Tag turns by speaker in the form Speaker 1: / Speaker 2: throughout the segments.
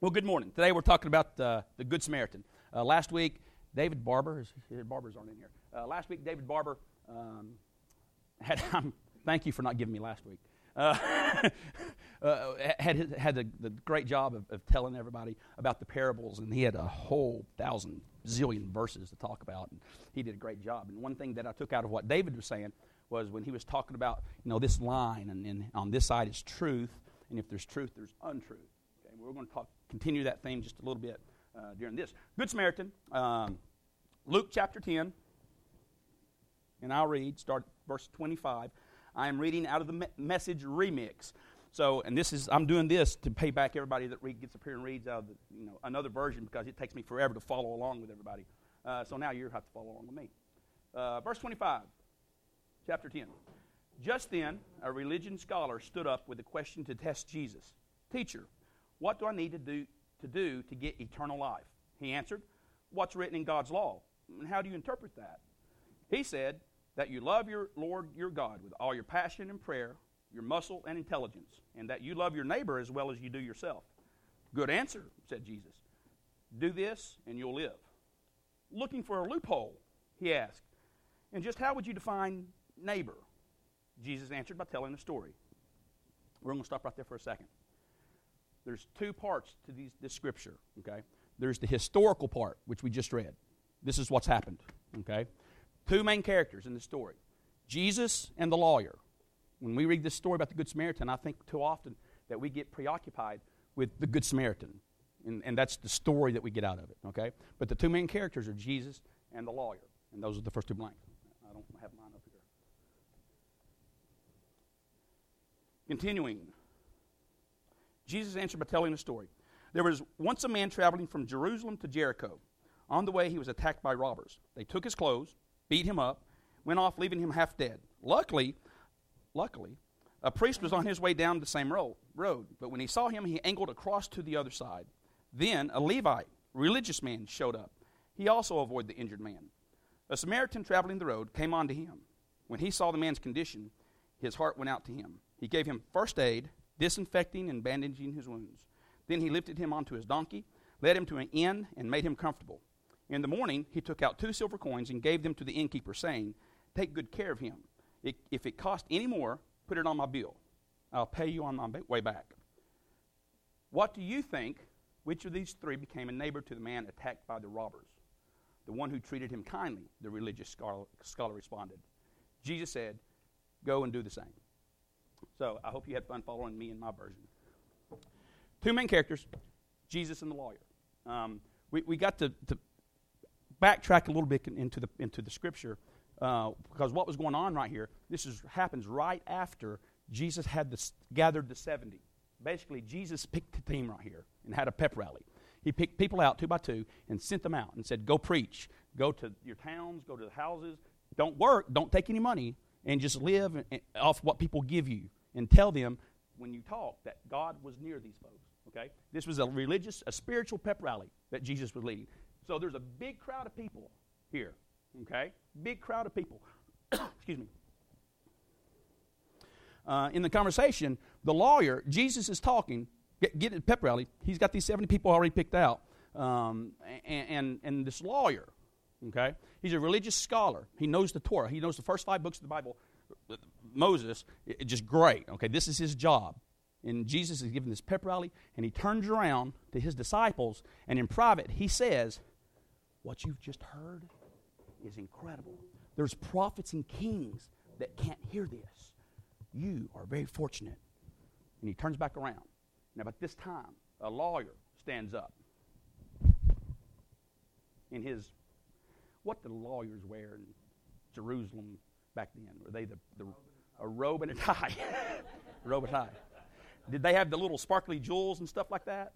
Speaker 1: Well, good morning. Today we're talking about uh, the Good Samaritan. Uh, last week, David Barber, his, his Barbers aren't in here. Uh, last week, David Barber um, had, um, thank you for not giving me last week, uh, uh, had, had the, the great job of, of, telling everybody about the parables, and he had a whole thousand, zillion verses to talk about, and he did a great job. And one thing that I took out of what David was saying was when he was talking about, you know, this line, and, and on this side is truth, and if there's truth, there's untruth. We're going to talk, continue that theme just a little bit uh, during this. Good Samaritan, um, Luke chapter 10, and I'll read, start verse 25. I am reading out of the me- message remix. So, and this is, I'm doing this to pay back everybody that read, gets up here and reads out of the, you know, another version because it takes me forever to follow along with everybody. Uh, so now you have to follow along with me. Uh, verse 25, chapter 10. Just then, a religion scholar stood up with a question to test Jesus Teacher, what do I need to do to, do to get eternal life? He answered, What's written in God's law? And how do you interpret that? He said, That you love your Lord your God with all your passion and prayer, your muscle and intelligence, and that you love your neighbor as well as you do yourself. Good answer, said Jesus. Do this and you'll live. Looking for a loophole, he asked. And just how would you define neighbor? Jesus answered by telling a story. We're going to stop right there for a second. There's two parts to these, this scripture, okay? There's the historical part, which we just read. This is what's happened, okay? Two main characters in the story Jesus and the lawyer. When we read this story about the Good Samaritan, I think too often that we get preoccupied with the Good Samaritan. And, and that's the story that we get out of it, okay? But the two main characters are Jesus and the lawyer. And those are the first two blanks. I don't have mine up here. Continuing. Jesus answered by telling a story. There was once a man traveling from Jerusalem to Jericho. On the way, he was attacked by robbers. They took his clothes, beat him up, went off, leaving him half dead. Luckily, luckily, a priest was on his way down the same road, road, but when he saw him, he angled across to the other side. Then a Levite, religious man, showed up. He also avoided the injured man. A Samaritan traveling the road came on to him. When he saw the man's condition, his heart went out to him. He gave him first aid, disinfecting and bandaging his wounds. Then he lifted him onto his donkey, led him to an inn, and made him comfortable. In the morning, he took out two silver coins and gave them to the innkeeper, saying, Take good care of him. If it costs any more, put it on my bill. I'll pay you on my way back. What do you think? Which of these three became a neighbor to the man attacked by the robbers? The one who treated him kindly, the religious scholar, scholar responded. Jesus said, Go and do the same. So I hope you had fun following me in my version. Two main characters Jesus and the lawyer. Um, we, we got to, to backtrack a little bit into the, into the scripture uh, because what was going on right here, this is, happens right after Jesus had gathered the 70. Basically, Jesus picked the team right here and had a pep rally. He picked people out two by two and sent them out and said, Go preach. Go to your towns, go to the houses. Don't work, don't take any money, and just live off what people give you. And tell them when you talk that God was near these folks. Okay? This was a religious, a spiritual pep rally that Jesus was leading. So there's a big crowd of people here. Okay? Big crowd of people. Excuse me. Uh, in the conversation, the lawyer, Jesus is talking, get, get pep rally. He's got these 70 people already picked out. Um, and, and, and this lawyer, okay, he's a religious scholar. He knows the Torah. He knows the first five books of the Bible. Moses, it, just great. Okay, this is his job. And Jesus is giving this pep rally, and he turns around to his disciples, and in private, he says, What you've just heard is incredible. There's prophets and kings that can't hear this. You are very fortunate. And he turns back around. Now, about this time, a lawyer stands up in his, what the lawyers wear in Jerusalem back then? Were they the, the a robe and a tie? robe and tie. Did they have the little sparkly jewels and stuff like that?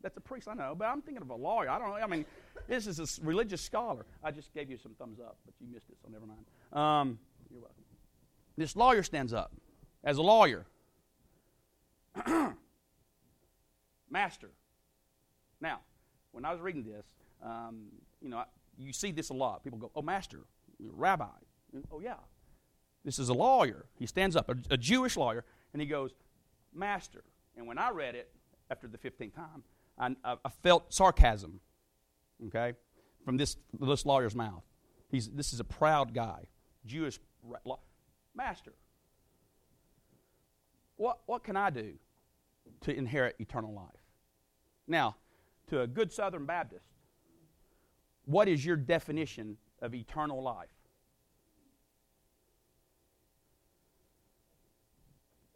Speaker 1: That's a priest, I know, but I'm thinking of a lawyer. I don't know. I mean, this is a religious scholar. I just gave you some thumbs up, but you missed it, so never mind. Um, you're welcome. This lawyer stands up as a lawyer. Master. Now, when I was reading this, um, you know, you see this a lot. People go, "Oh, master, rabbi." oh yeah, this is a lawyer. He stands up, a, a Jewish lawyer, and he goes, "Master." And when I read it, after the 15th time. I, I felt sarcasm, okay, from this, this lawyer's mouth. He's, this is a proud guy, Jewish master. What, what can I do to inherit eternal life? Now, to a good Southern Baptist, what is your definition of eternal life?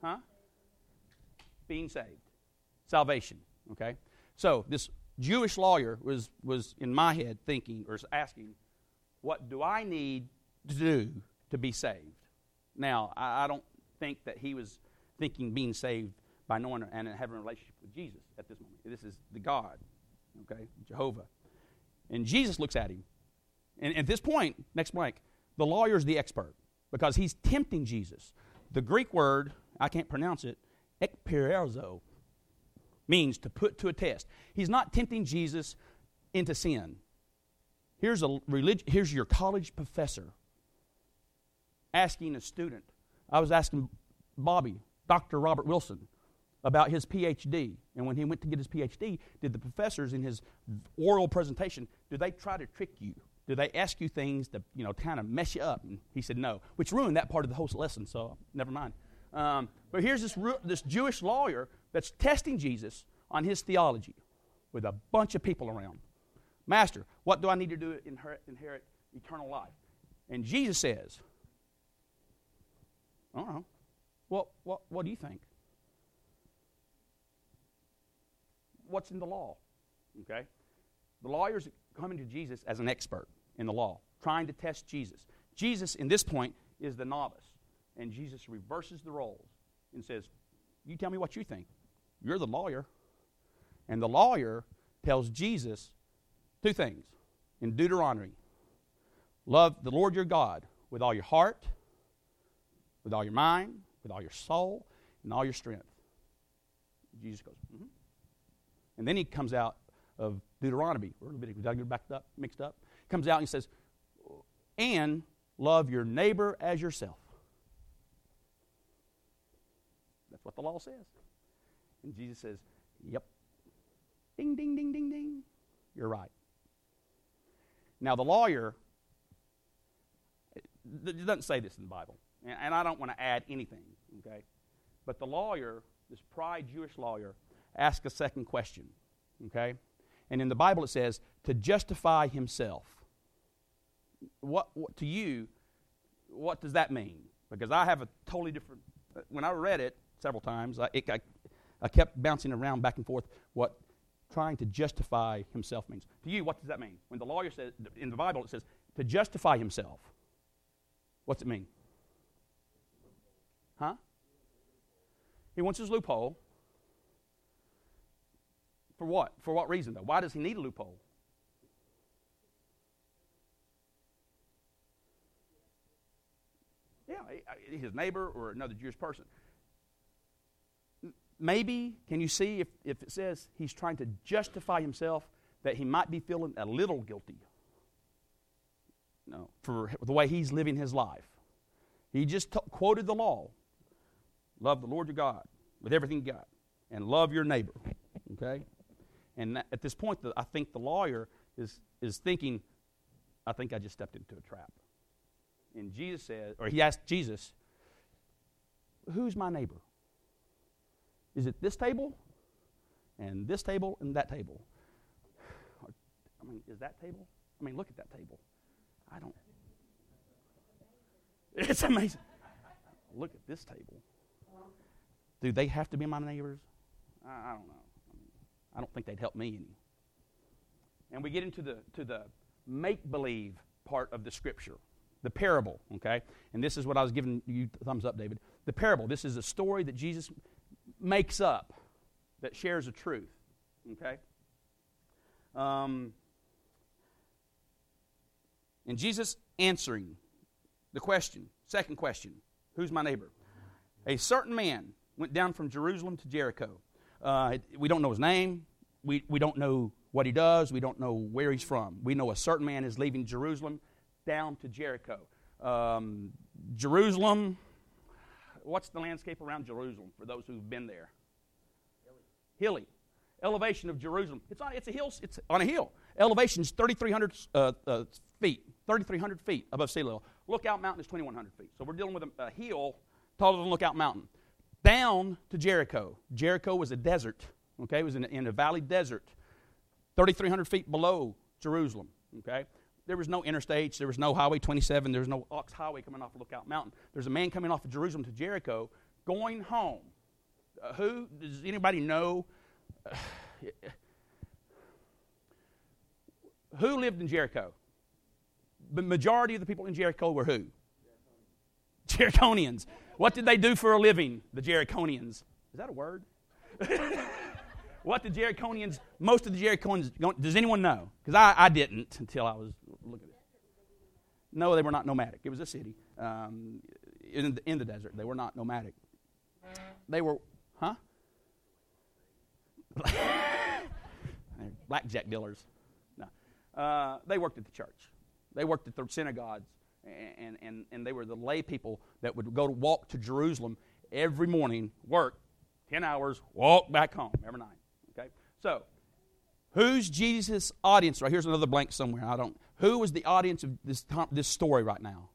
Speaker 1: Huh? Being saved. Salvation. Okay? So this Jewish lawyer was, was in my head thinking or asking, what do I need to do to be saved? Now, I, I don't think that he was thinking being saved by knowing and having a relationship with Jesus at this moment. This is the God, okay, Jehovah. And Jesus looks at him. And at this point, next blank, the lawyer's the expert because he's tempting Jesus. The Greek word, I can't pronounce it, ekpirazo, means to put to a test. He's not tempting Jesus into sin. Here's, a relig- here's your college professor asking a student. I was asking Bobby, Dr. Robert Wilson, about his PhD. And when he went to get his PhD, did the professors in his oral presentation, do they try to trick you? Do they ask you things to, you know, kind of mess you up? And he said no, which ruined that part of the whole lesson, so never mind. Um, but here's this, this Jewish lawyer that's testing Jesus on his theology with a bunch of people around. Master, what do I need to do to inherit, inherit eternal life? And Jesus says, I don't know. Well, what, what do you think? What's in the law? Okay? The lawyer's coming to Jesus as an expert in the law, trying to test Jesus. Jesus, in this point, is the novice. And Jesus reverses the roles and says, You tell me what you think. You're the lawyer. And the lawyer tells Jesus two things in Deuteronomy love the Lord your God with all your heart, with all your mind, with all your soul, and all your strength. Jesus goes, mm-hmm. And then he comes out of Deuteronomy, or Leviticus, did I get backed up, mixed up? Comes out and says, and love your neighbor as yourself. That's what the law says. And Jesus says, Yep. Ding, ding, ding, ding, ding. You're right. Now, the lawyer, it doesn't say this in the Bible, and I don't want to add anything, okay? But the lawyer, this pride Jewish lawyer, asked a second question, okay? And in the Bible it says, to justify himself. What, what to you, what does that mean? Because I have a totally different, when I read it, several times. I, it, I, I kept bouncing around back and forth what trying to justify himself means. To you, what does that mean? When the lawyer says, in the Bible, it says to justify himself. What's it mean? Huh? He wants his loophole. For what? For what reason, though? Why does he need a loophole? Yeah, his neighbor or another Jewish person maybe, can you see if, if it says he's trying to justify himself that he might be feeling a little guilty? No, for the way he's living his life. He just t- quoted the law love the Lord your God with everything you got, and love your neighbor. Okay? And at this point, the, I think the lawyer is, is thinking, I think I just stepped into a trap. And Jesus said, or he asked Jesus, Who's my neighbor? Is it this table and this table and that table? I mean, is that table? I mean, look at that table. I don't. It's amazing. Look at this table. Do they have to be my neighbors? I, don't know. I, I don't think they'd help me any. And we get into the to the make believe part of the scripture, the parable. Okay, and this is what I was giving you thumbs up, David. The parable. This is a story that Jesus makes up, that shares a truth. Okay? Um, and Jesus answering the question, second question, who's my neighbor? A certain man went down from Jerusalem to Jericho. Uh, we don't know his name. We, we don't know what he does. We don't know where he's from. We know a certain man is leaving Jerusalem down to Jericho. Um, Jerusalem, what's the landscape around Jerusalem for those who've been there? Hilly. Hilly. elevation of Jerusalem. It's on, it's a hill, it's on a hill. Elevation is 3,300 uh, uh, feet, 3,300 feet above sea level. Lookout Mountain is 2,100 feet. So we're dealing with a, a hill taller than Lookout Mountain. Down to Jericho. Jericho was a desert, okay? It was in, in a valley desert, 3,300 feet below Jerusalem, okay? There was no interstates. There was no Highway 27. There was no Ochs Highway coming off Lookout Mountain. There's a man coming off of Jerusalem to Jericho going home. Uh, who? Does anybody know? Who lived in Jericho? The majority of the people in Jericho were who? Jericonians. What did they do for a living, the Jericonians? Is that a word? what the Jericonians, most of the Jericonians, does anyone know? Because I, I didn't until I was looking at it. No, they were not nomadic. It was a city um, in, the, in the desert. They were not nomadic. They were, huh? Blackjack dealers. No. Uh, they worked at the church. They worked at the synagogues, and, and, and they were the lay people that would go to walk to Jerusalem every morning, work 10 hours, walk back home every night. Okay? So, who's Jesus' audience? Right here's another blank somewhere. I don't. Who was the audience of this, this story right now?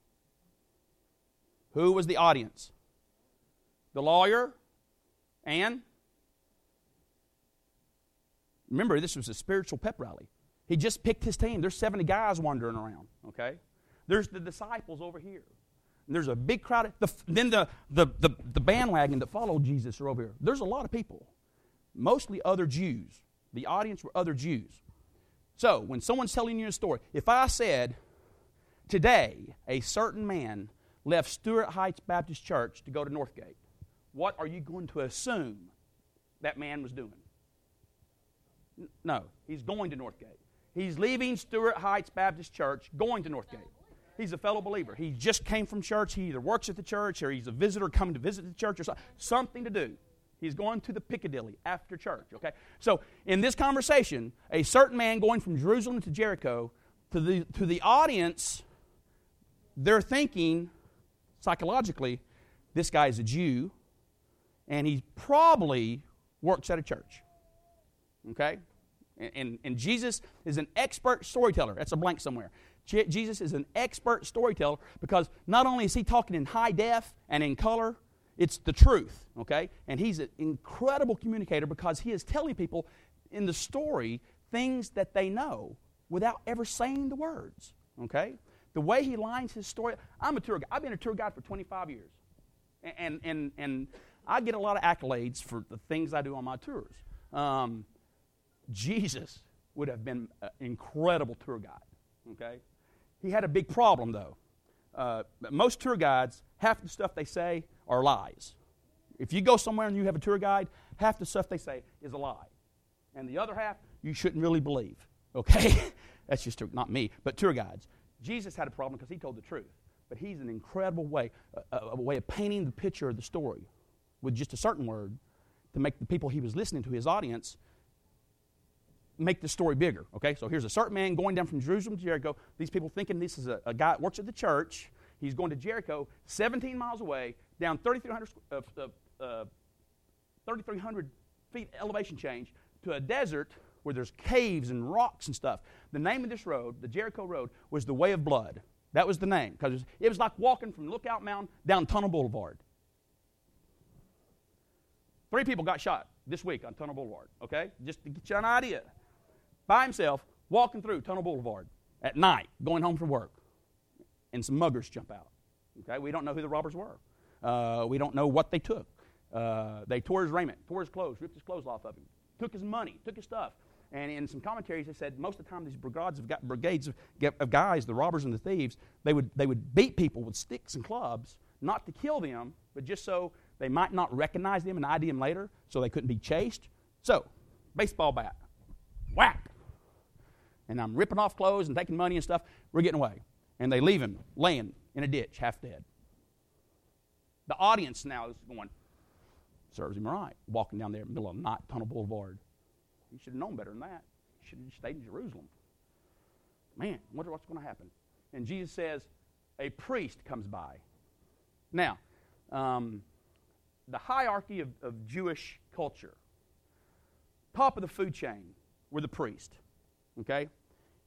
Speaker 1: Who was the audience? The lawyer and remember this was a spiritual pep rally. He just picked his team. There's 70 guys wandering around, okay? There's the disciples over here. And there's a big crowd. The, then the, the, the, the bandwagon that followed Jesus are over here. There's a lot of people, mostly other Jews. The audience were other Jews. So, when someone's telling you a story, if I said, Today, a certain man left Stuart Heights Baptist Church to go to Northgate, what are you going to assume that man was doing? No, he's going to Northgate. He's leaving Stuart Heights Baptist Church, going to Northgate. He's a fellow believer. He just came from church. He either works at the church or he's a visitor coming to visit the church or something, to do. He's going to the Piccadilly after church, okay? So, in this conversation, a certain man going from Jerusalem to Jericho, to the, to the audience, they're thinking psychologically, this guy's a Jew, and he probably works at a church, okay? And, and, and Jesus is an expert storyteller. That's a blank somewhere. Jesus is an expert storyteller because not only is he talking in high def and in color, it's the truth, okay? And he's an incredible communicator because he is telling people in the story things that they know without ever saying the words, okay? The way he lines his story, I'm a tour guide. I've been a tour guide for 25 years. And, and, and I get a lot of accolades for the things I do on my tours. Um, Jesus would have been an incredible tour guide, okay? He had a big problem, though. Uh, most tour guides, half the stuff they say are lies. If you go somewhere and you have a tour guide, half the stuff they say is a lie. And the other half, you shouldn't really believe. Okay? That's just true, not me, but tour guides. Jesus had a problem because he told the truth. But he's an incredible way, a, a way of painting the picture of the story with just a certain word to make the people he was listening to, his audience, make the story bigger. Okay, so here's a certain man going down from Jerusalem to Jericho. These people thinking this is a, a guy that works at the church. He's going to Jericho, 17 miles away, down 3,300 uh, uh, 3,300 feet elevation change to a desert where there's caves and rocks and stuff. The name of this road, the Jericho Road, was the Way of Blood. That was the name because it was, it was like walking from Lookout Mountain down Tunnel Boulevard. Three people got shot this week on Tunnel Boulevard, okay? Just to get you an idea by himself walking through Tunnel Boulevard at night, going home from work, and some muggers jump out. Okay, we don't know who the robbers were. Uh, we don't know what they took. Uh, they tore his raiment, tore his clothes, ripped his clothes off of him, took his money, took his stuff. And in some commentaries, they said most of the time these brigades of, brigades of, of guys, the robbers and the thieves, they would, they would beat people with sticks and clubs, not to kill them, but just so they might not recognize them and ID them later, so they couldn't be chased. So, baseball bat, whack, and I'm ripping off clothes and taking money and stuff. We're getting away. And they leave him laying in a ditch, half dead. The audience now is going, serves him right, walking down there in the middle of the night, Tunnel Boulevard. He should have known better than that. He should have stayed in Jerusalem. Man, wonder what's going to happen. And Jesus says, a priest comes by. Now, um, the hierarchy of, of Jewish culture top of the food chain were the priest. Okay?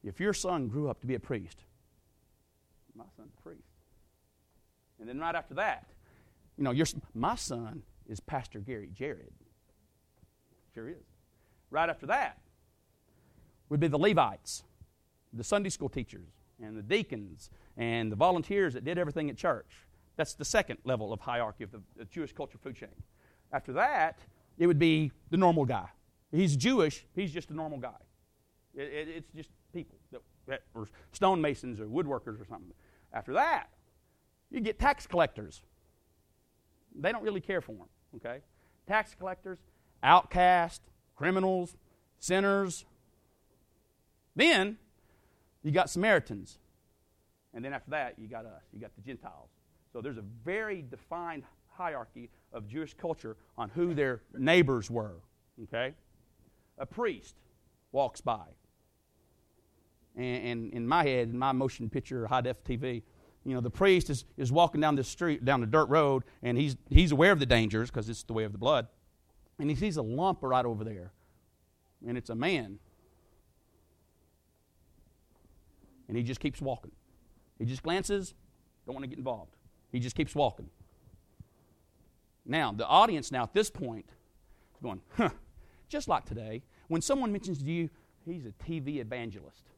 Speaker 1: If your son grew up to be a priest, my son's a priest. And then right after that, you know, your, my son is Pastor Gary Jared. Sure is. Right after that would be the Levites, the Sunday school teachers, and the deacons, and the volunteers that did everything at church. That's the second level of hierarchy of the, the Jewish culture food chain. After that, it would be the normal guy. He's Jewish, he's just a normal guy. It, it, it's just people that, that or stonemasons or woodworkers or something. After that, you get tax collectors. They don't really care for them, okay? Tax collectors, outcasts, criminals, sinners. Then you got Samaritans. And then after that, you got us. You got the Gentiles. So there's a very defined hierarchy of Jewish culture on who their neighbors were. Okay? A priest walks by. And, in my head, in my motion picture, high def TV, you know, the priest is, is walking down the street, down the dirt road, and he's, he's aware of the dangers because it's the way of the blood. And he sees a lump right over there. And it's a man. And he just keeps walking. He just glances, don't want to get involved. He just keeps walking. Now, the audience now at this point is going, huh, just like today, when someone mentions to you, he's a TV evangelist.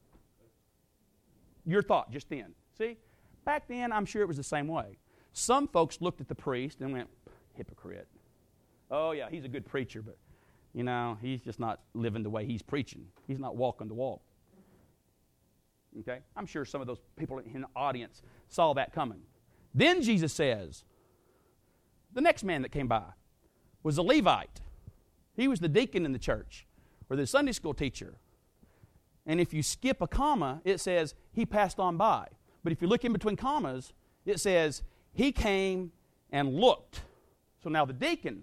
Speaker 1: Your thought just then. See? Back then, I'm sure it was the same way. Some folks looked at the priest and went, hypocrite. Oh, yeah, he's a good preacher, but, you know, he's just not living the way he's preaching. He's not walking the walk. Okay? I'm sure some of those people in the audience saw that coming. Then Jesus says, the next man that came by was a Levite. He was the deacon in the church or the Sunday school teacher. And if you skip a comma, it says he passed on by. But if you look in between commas, it says he came and looked. So now the deacon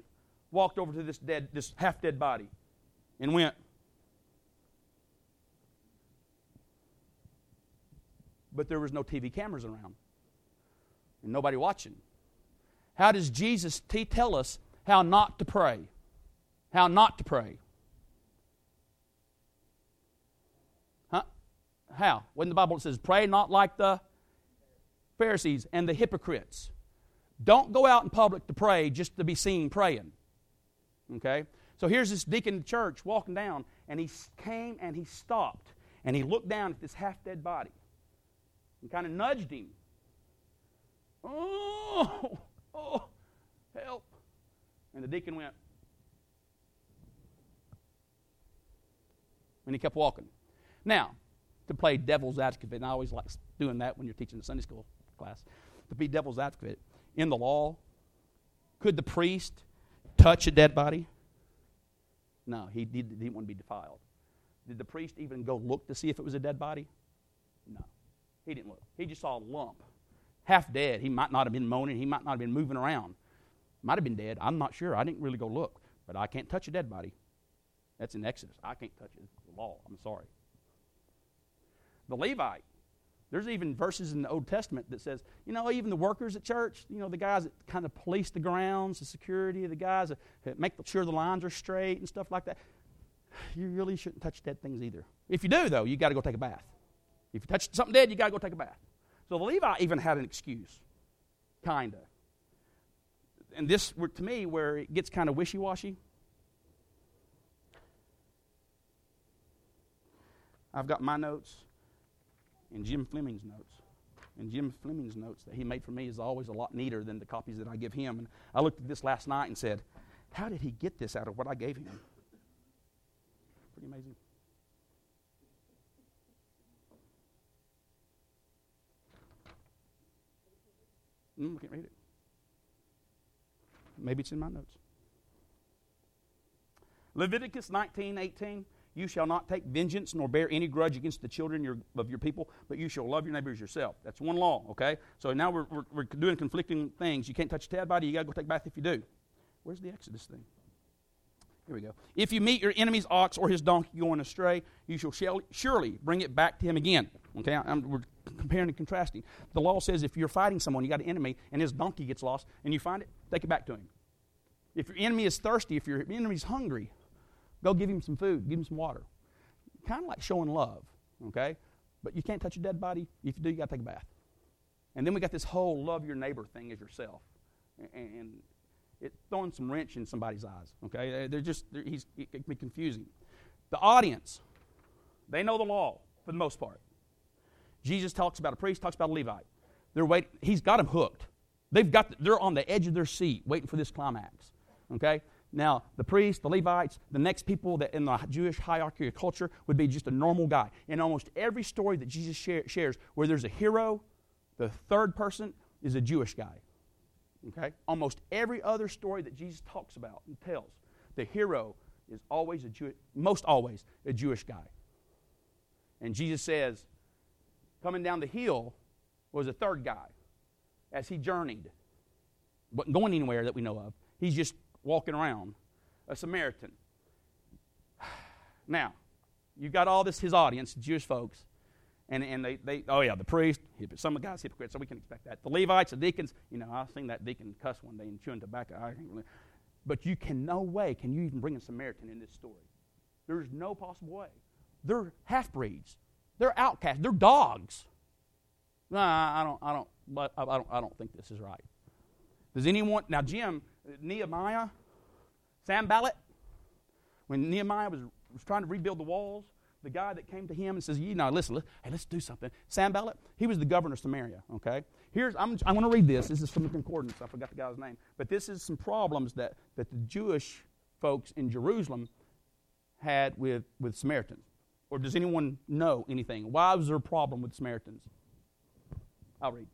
Speaker 1: walked over to this dead, this half dead body and went, But there was no TV cameras around and nobody watching. How does Jesus t- tell us how not to pray? How not to pray? Huh? How? When the Bible says, pray not like the Pharisees and the hypocrites. Don't go out in public to pray just to be seen praying. Okay? So here's this deacon in the church walking down, and he came and he stopped, and he looked down at this half dead body and kind of nudged him Oh, oh, help. And the deacon went. And he kept walking. Now, to play devil's advocate, and I always like doing that when you're teaching a Sunday school class, to be devil's advocate, in the law, could the priest touch a dead body? No, he, did, he didn't want to be defiled. Did the priest even go look to see if it was a dead body? No. He didn't look. He just saw a lump half dead. He might not have been moaning. He might not have been moving around. Might have been dead. I'm not sure. I didn't really go look. But I can't touch a dead body. That's in Exodus. I can't touch it. It's the law. I'm sorry. The Levite. There's even verses in the Old Testament that says, you know, even the workers at church, you know, the guys that kind of police the grounds, the security, the guys that make sure the lines are straight and stuff like that. You really shouldn't touch dead things either. If you do, though, you got to go take a bath. If you touch something dead, you got to go take a bath. So the Levite even had an excuse, kind of. And this, to me, where it gets kind of wishy washy. I've got my notes and Jim Fleming's notes. And Jim Fleming's notes that he made for me is always a lot neater than the copies that I give him. And I looked at this last night and said, How did he get this out of what I gave him? Pretty amazing. Mm, I can't read it. Maybe it's in my notes. Leviticus 19 18. You shall not take vengeance nor bear any grudge against the children your, of your people, but you shall love your neighbors yourself. That's one law, okay? So now we're, we're, we're doing conflicting things. You can't touch a dead body, you got to go take a bath if you do. Where's the Exodus thing? Here we go. If you meet your enemy's ox or his donkey going astray, you shall surely bring it back to him again. Okay, I'm, we're comparing and contrasting. The law says if you're fighting someone, you got an enemy, and his donkey gets lost, and you find it, take it back to him. If your enemy is thirsty, if your enemy is hungry, Go give him some food, give him some water. Kind of like showing love, okay? But you can't touch a dead body. If you do, you got to take a bath. And then we got this whole love your neighbor thing as yourself. And it's throwing some wrench in somebody's eyes, okay? They're just, they're, he's, it can be confusing. The audience, they know the law for the most part. Jesus talks about a priest, talks about a Levite. They're waiting, he's got them hooked. They've got, they're on the edge of their seat waiting for this climax, okay? Now, the priests, the Levites, the next people that in the Jewish hierarchy of culture would be just a normal guy. In almost every story that Jesus share, shares where there's a hero, the third person is a Jewish guy. Okay? Almost every other story that Jesus talks about and tells, the hero is always a Jew, most always a Jewish guy. And Jesus says, coming down the hill was a third guy as he journeyed. Wasn't going anywhere that we know of. He's just walking around, a Samaritan. Now, you've got all this, his audience, Jewish folks, and, and they, they, oh yeah, the priest, some of the guys hypocrites, so we can expect that. The Levites, the deacons, you know, I've seen that deacon cuss one day and chewing tobacco. I ain't really, but you can, no way can you even bring a Samaritan in this story. There's no possible way. They're half breeds. They're outcasts. They're dogs. Nah, I don't, I don't, I don't, I don't think this is right. Does anyone now, Jim, Nehemiah, Sanballat, when Nehemiah was, was trying to rebuild the walls, the guy that came to him and says, "You know, listen, listen hey, let's do something." Sanballat, he was the governor of Samaria. Okay, here's I'm I'm going to read this. This is from the concordance. I forgot the guy's name, but this is some problems that that the Jewish folks in Jerusalem had with with Samaritans. Or does anyone know anything? Why was there a problem with Samaritans? I'll read.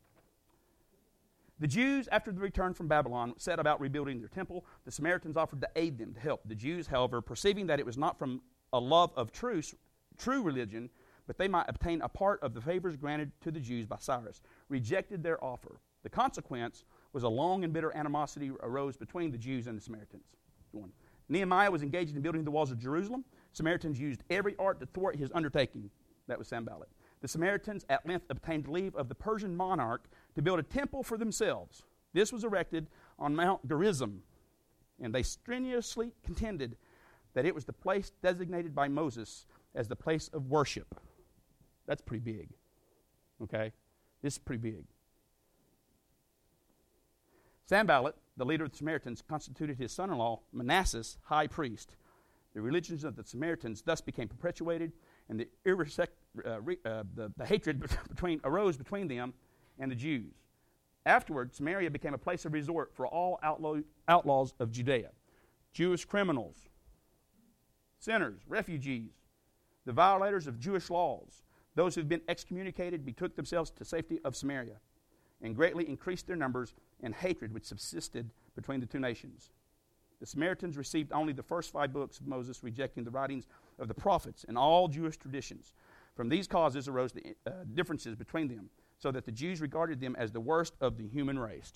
Speaker 1: The Jews, after the return from Babylon, set about rebuilding their temple. The Samaritans offered to aid them, to help. The Jews, however, perceiving that it was not from a love of truce, true religion, but they might obtain a part of the favors granted to the Jews by Cyrus, rejected their offer. The consequence was a long and bitter animosity arose between the Jews and the Samaritans. One. Nehemiah was engaged in building the walls of Jerusalem. Samaritans used every art to thwart his undertaking. That was Sanballat. The Samaritans at length obtained leave of the Persian monarch to build a temple for themselves. This was erected on Mount Gerizim, and they strenuously contended that it was the place designated by Moses as the place of worship. That's pretty big. Okay? This is pretty big. Sanballat, the leader of the Samaritans, constituted his son in law, Manasseh, high priest. The religions of the Samaritans thus became perpetuated, and the, uh, re- uh, the, the hatred between, arose between them and the Jews. Afterward, Samaria became a place of resort for all outlaw, outlaws of Judea Jewish criminals, sinners, refugees, the violators of Jewish laws, those who have been excommunicated betook themselves to safety of Samaria and greatly increased their numbers and hatred which subsisted between the two nations. The Samaritans received only the first five books of Moses, rejecting the writings of the prophets and all Jewish traditions. From these causes arose the uh, differences between them, so that the Jews regarded them as the worst of the human race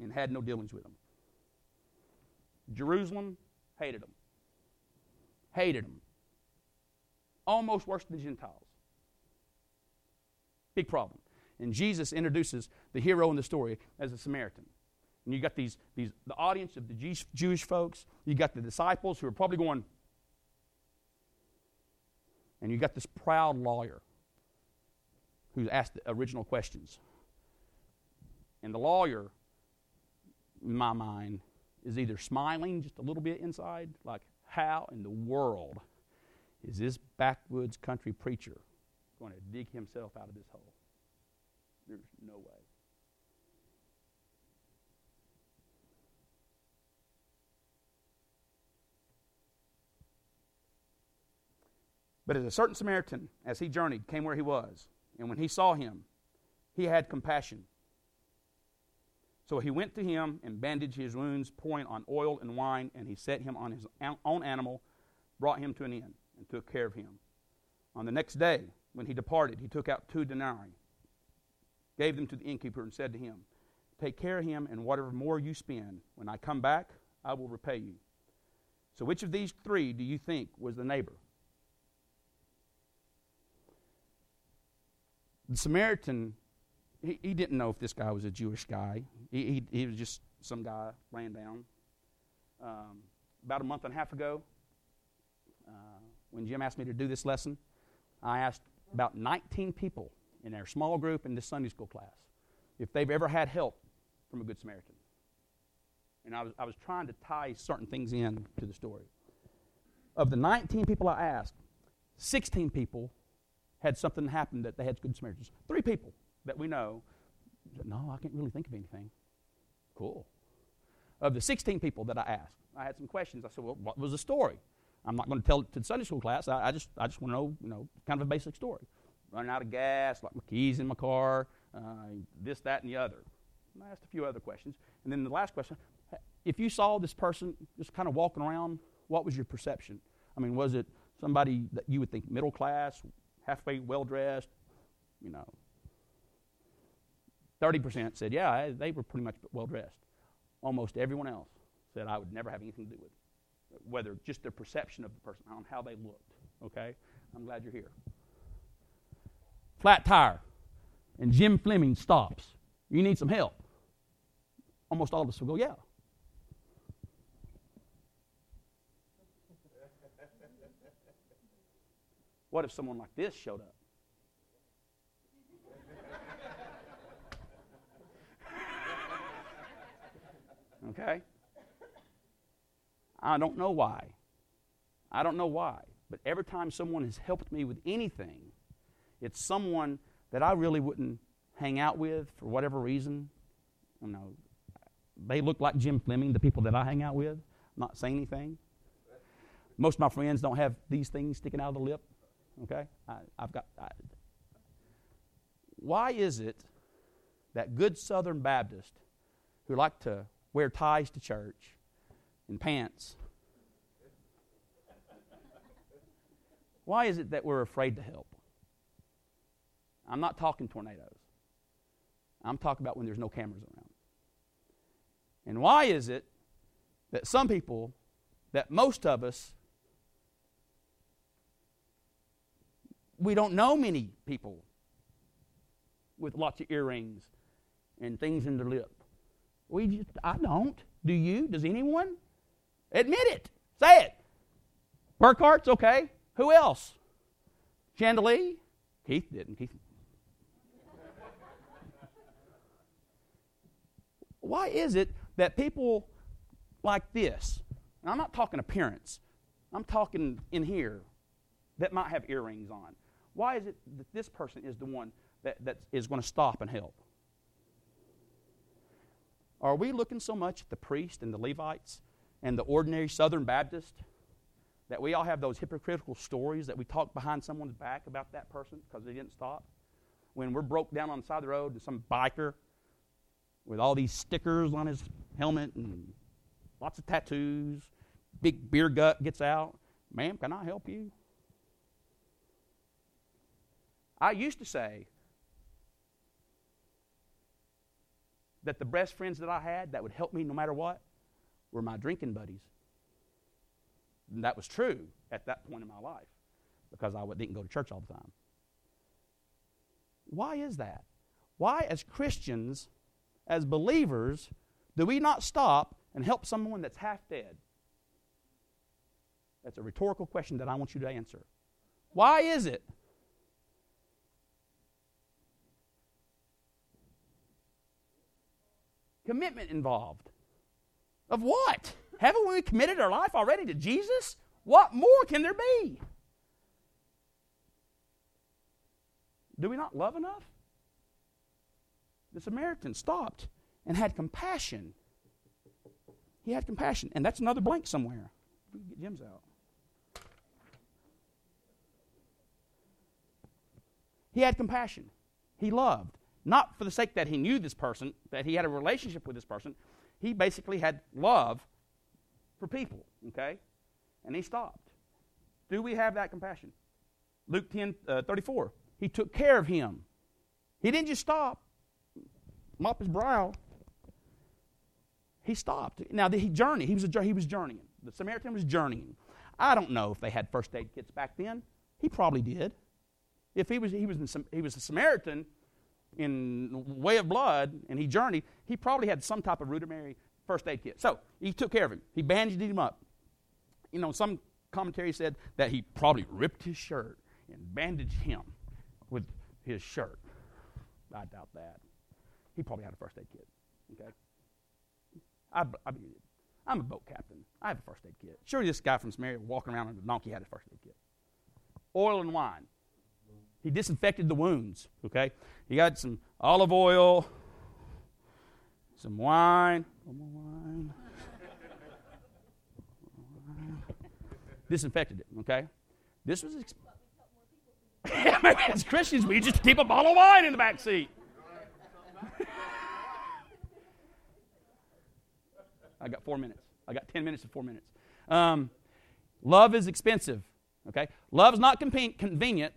Speaker 1: and had no dealings with them. Jerusalem hated them hated them. Almost worse than the Gentiles. Big problem. And Jesus introduces the hero in the story as a Samaritan. And you got these, these the audience of the Jewish, Jewish folks. You got the disciples who are probably going, and you got this proud lawyer who asked the original questions. And the lawyer, in my mind, is either smiling just a little bit inside, like, how in the world is this backwoods country preacher going to dig himself out of this hole? There's no way. But as a certain Samaritan, as he journeyed, came where he was, and when he saw him, he had compassion so he went to him and bandaged his wounds, pouring on oil and wine, and he set him on his own animal, brought him to an inn, and took care of him. On the next day, when he departed, he took out two denarii, gave them to the innkeeper, and said to him, Take care of him, and whatever more you spend, when I come back, I will repay you. So, which of these three do you think was the neighbor? The Samaritan he, he didn't know if this guy was a Jewish guy. He, he, he was just some guy laying down. Um, about a month and a half ago, uh, when Jim asked me to do this lesson, I asked about 19 people in our small group in this Sunday school class if they've ever had help from a Good Samaritan. And I was, I was trying to tie certain things in to the story. Of the 19 people I asked, 16 people had something happen that they had Good Samaritans. Three people that we know No, I can't really think of anything. Cool. Of the 16 people that I asked, I had some questions. I said, Well, what was the story? I'm not going to tell it to the Sunday school class. I, I just, I just want to know, you know, kind of a basic story. Running out of gas, like my keys in my car, uh, this, that, and the other. And I asked a few other questions. And then the last question if you saw this person just kind of walking around, what was your perception? I mean, was it somebody that you would think middle class, halfway well dressed, you know? 30% said, yeah, they were pretty much well dressed. Almost everyone else said, I would never have anything to do with it, whether just their perception of the person, on how they looked. Okay? I'm glad you're here. Flat tire, and Jim Fleming stops. You need some help. Almost all of us will go, yeah. What if someone like this showed up? okay? I don't know why. I don't know why. But every time someone has helped me with anything, it's someone that I really wouldn't hang out with for whatever reason. You know, they look like Jim Fleming, the people that I hang out with, not saying anything. Most of my friends don't have these things sticking out of the lip. Okay? I, have got. I, why is it that good Southern Baptists who like to wear ties to church and pants, why is it that we're afraid to help? I'm not talking tornadoes. I'm talking about when there's no cameras around. And why is it that some people, that most of us we don't know many people with lots of earrings and things in their lip. We just, I don't. Do you? Does anyone? Admit it. Say it. Burkhart's okay. Who else? Chandelier? Keith didn't. Keith. Why is it that people like this, I'm not talking appearance, I'm talking in here, that might have earrings on, why is it that this person is the one that, that is going to stop and help? Are we looking so much at the priest and the Levites and the ordinary Southern Baptist that we all have those hypocritical stories that we talk behind someone's back about that person because they didn't stop? When we're broke down on the side of the road and some biker with all these stickers on his helmet and lots of tattoos, big beer gut gets out, ma'am, can I help you? I used to say that the best friends that I had that would help me no matter what were my drinking buddies. And that was true at that point in my life because I didn't go to church all the time. Why is that? Why, as Christians, as believers, do we not stop and help someone that's half dead? That's a rhetorical question that I want you to answer. Why is it commitment involved. Of what? Haven't we committed our life already to Jesus? What more can there be? Do we not love enough? The Samaritan stopped and had compassion. He had compassion. And that's another blank somewhere. Get Jim's out. He had compassion. He loved. Not for the sake that he knew this person, that he had a relationship with this person. He basically had love for people, okay? And he stopped. Do we have that compassion? Luke 10 uh, 34. He took care of him. He didn't just stop, mop his brow. He stopped. Now, he journeyed. He was, a, he was journeying. The Samaritan was journeying. I don't know if they had first aid kits back then. He probably did. If he was, he was, in, he was a Samaritan, in way of blood and he journeyed, he probably had some type of rudimentary first aid kit. So he took care of him. He bandaged him up. you know, some commentary said that he probably ripped his shirt and bandaged him with his shirt. I doubt that. He probably had a first aid kit. Okay? I, I I'm a boat captain. I have a first aid kit. Sure, this guy from Samaria walking around on a donkey had a first aid kit. Oil and wine. He disinfected the wounds. Okay? He got some olive oil, some wine. wine. disinfected it. Okay? This was. Exp- as Christians, we just keep a bottle of wine in the back seat. I got four minutes. I got 10 minutes to four minutes. Um, love is expensive. Okay? Love's not convenient.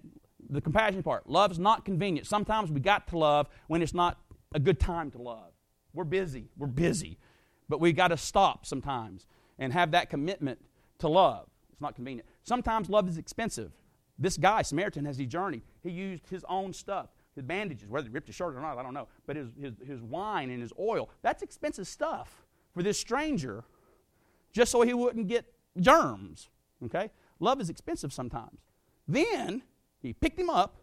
Speaker 1: The compassion part. Love's not convenient. Sometimes we got to love when it's not a good time to love. We're busy. We're busy. But we got to stop sometimes and have that commitment to love. It's not convenient. Sometimes love is expensive. This guy, Samaritan, as he journeyed, he used his own stuff, his bandages, whether he ripped his shirt or not, I don't know, but his, his, his wine and his oil. That's expensive stuff for this stranger just so he wouldn't get germs. Okay? Love is expensive sometimes. Then he picked him up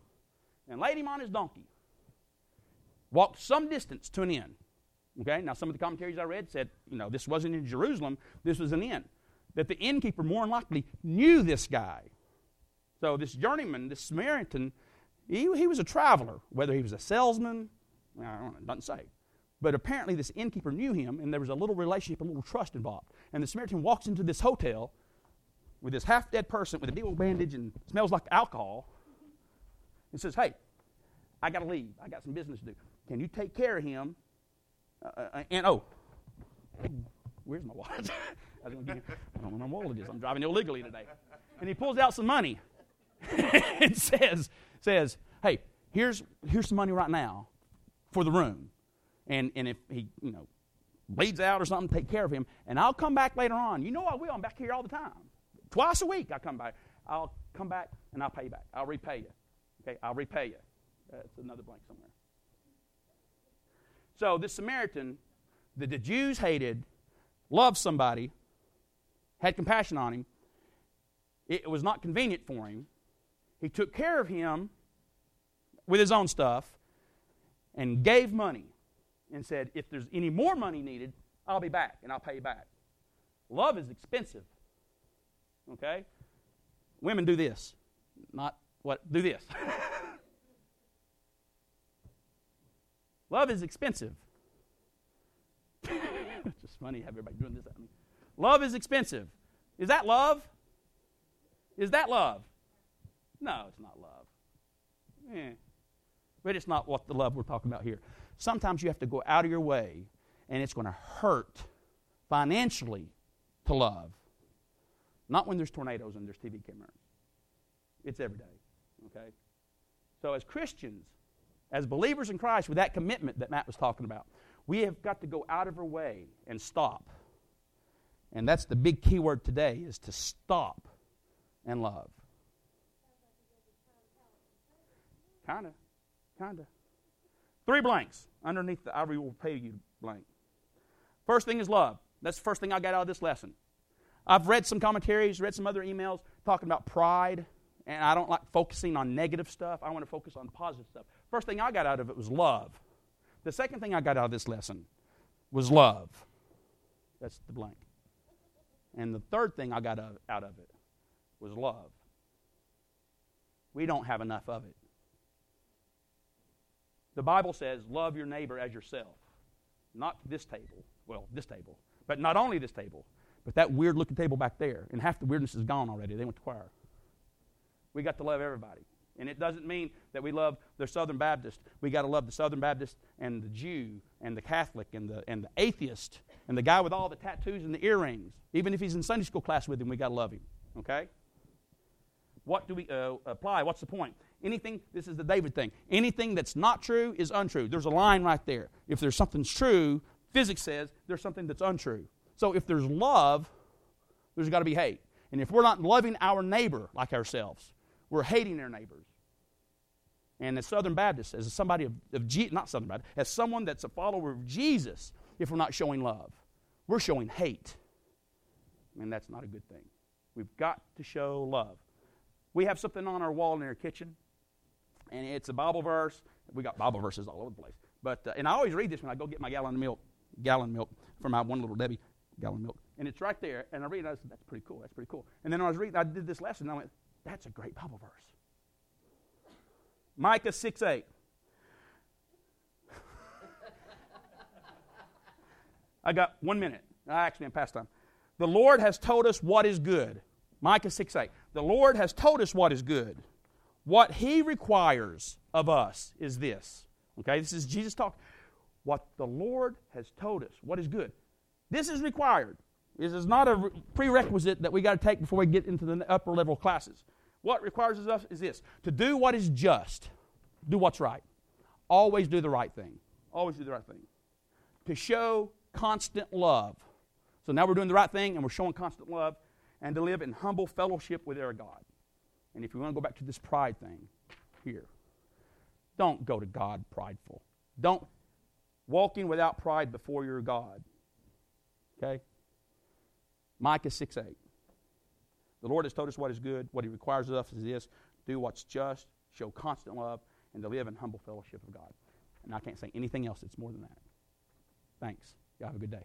Speaker 1: and laid him on his donkey, walked some distance to an inn. Okay? Now, some of the commentaries I read said, you know, this wasn't in Jerusalem, this was an inn. That the innkeeper more than likely knew this guy. So, this journeyman, this Samaritan, he, he was a traveler, whether he was a salesman, I don't know, doesn't say. But apparently, this innkeeper knew him, and there was a little relationship, a little trust involved. And the Samaritan walks into this hotel with this half dead person with a big old bandage and smells like alcohol and says, Hey, I got to leave. I got some business to do. Can you take care of him? Uh, uh and oh, where's my wallet? I, don't know my wallet is. I'm driving illegally today. And he pulls out some money and says, says, Hey, here's, here's some money right now for the room. And, and if he, you know, bleeds out or something, take care of him. And I'll come back later on. You know I will. I'm back here all the time. Twice a week I come back. I'll come back and I'll pay you back. I'll repay you. Okay, I'll repay you. That's another blank somewhere. So this Samaritan that the Jews hated, loved somebody, had compassion on him. It was not convenient for him. He took care of him with his own stuff and gave money and said, If there's any more money needed, I'll be back and I'll pay you back. Love is expensive. Okay? Women do this. Not what? Do this. love is expensive. it's just funny have everybody doing this at me. Love is expensive. Is that love? Is that love? No, it's not love. Eh. But it's not what the love we're talking about here. Sometimes you have to go out of your way, and it's going to hurt financially to love. Not when there's tornadoes and there's TV cameras. It's every day. Okay? So, as Christians, as believers in Christ, with that commitment that Matt was talking about, we have got to go out of our way and stop. And that's the big key word today is to stop and love. Kind of. Kind of. Three blanks underneath the I will pay you blank. First thing is love. That's the first thing I got out of this lesson. I've read some commentaries, read some other emails talking about pride, and I don't like focusing on negative stuff. I want to focus on positive stuff. First thing I got out of it was love. The second thing I got out of this lesson was love. That's the blank. And the third thing I got out of it was love. We don't have enough of it. The Bible says, love your neighbor as yourself. Not this table. Well, this table. But not only this table, but that weird looking table back there. And half the weirdness is gone already. They went to choir. We got to love everybody. And it doesn't mean that we love the Southern Baptist. We got to love the Southern Baptist and the Jew and the Catholic and the, and the atheist and the guy with all the tattoos and the earrings. Even if he's in Sunday school class with him, we got to love him. Okay? What do we uh, apply? What's the point? Anything, this is the David thing. Anything that's not true is untrue. There's a line right there. If there's something's true, physics says there's something that's untrue. So if there's love, there's got to be hate. And if we're not loving our neighbor like ourselves, we're hating our neighbors. And as Southern Baptists, as somebody of, of Je- not Southern Baptist, as someone that's a follower of Jesus, if we're not showing love, we're showing hate. And that's not a good thing. We've got to show love. We have something on our wall in our kitchen, and it's a Bible verse. We got Bible verses all over the place. But uh, and I always read this when I go get my gallon of milk, gallon milk for my one little Debbie gallon milk, and it's right there. And I read, it, I said, "That's pretty cool. That's pretty cool." And then I was reading, I did this lesson, and I went, "That's a great Bible verse." Micah six eight. I got one minute. I Actually, I'm past time. The Lord has told us what is good. Micah 6 8. The Lord has told us what is good. What He requires of us is this. Okay, this is Jesus talk. What the Lord has told us, what is good. This is required. This is not a prerequisite that we got to take before we get into the upper level classes. What requires of us is this to do what is just, do what's right. Always do the right thing. Always do the right thing. To show constant love. So now we're doing the right thing and we're showing constant love and to live in humble fellowship with our God. And if you want to go back to this pride thing here, don't go to God prideful. Don't walking without pride before your God. Okay? Micah 6 8. The Lord has told us what is good. What He requires of us is this do what's just, show constant love, and to live in humble fellowship of God. And I can't say anything else that's more than that. Thanks. Y'all have a good day.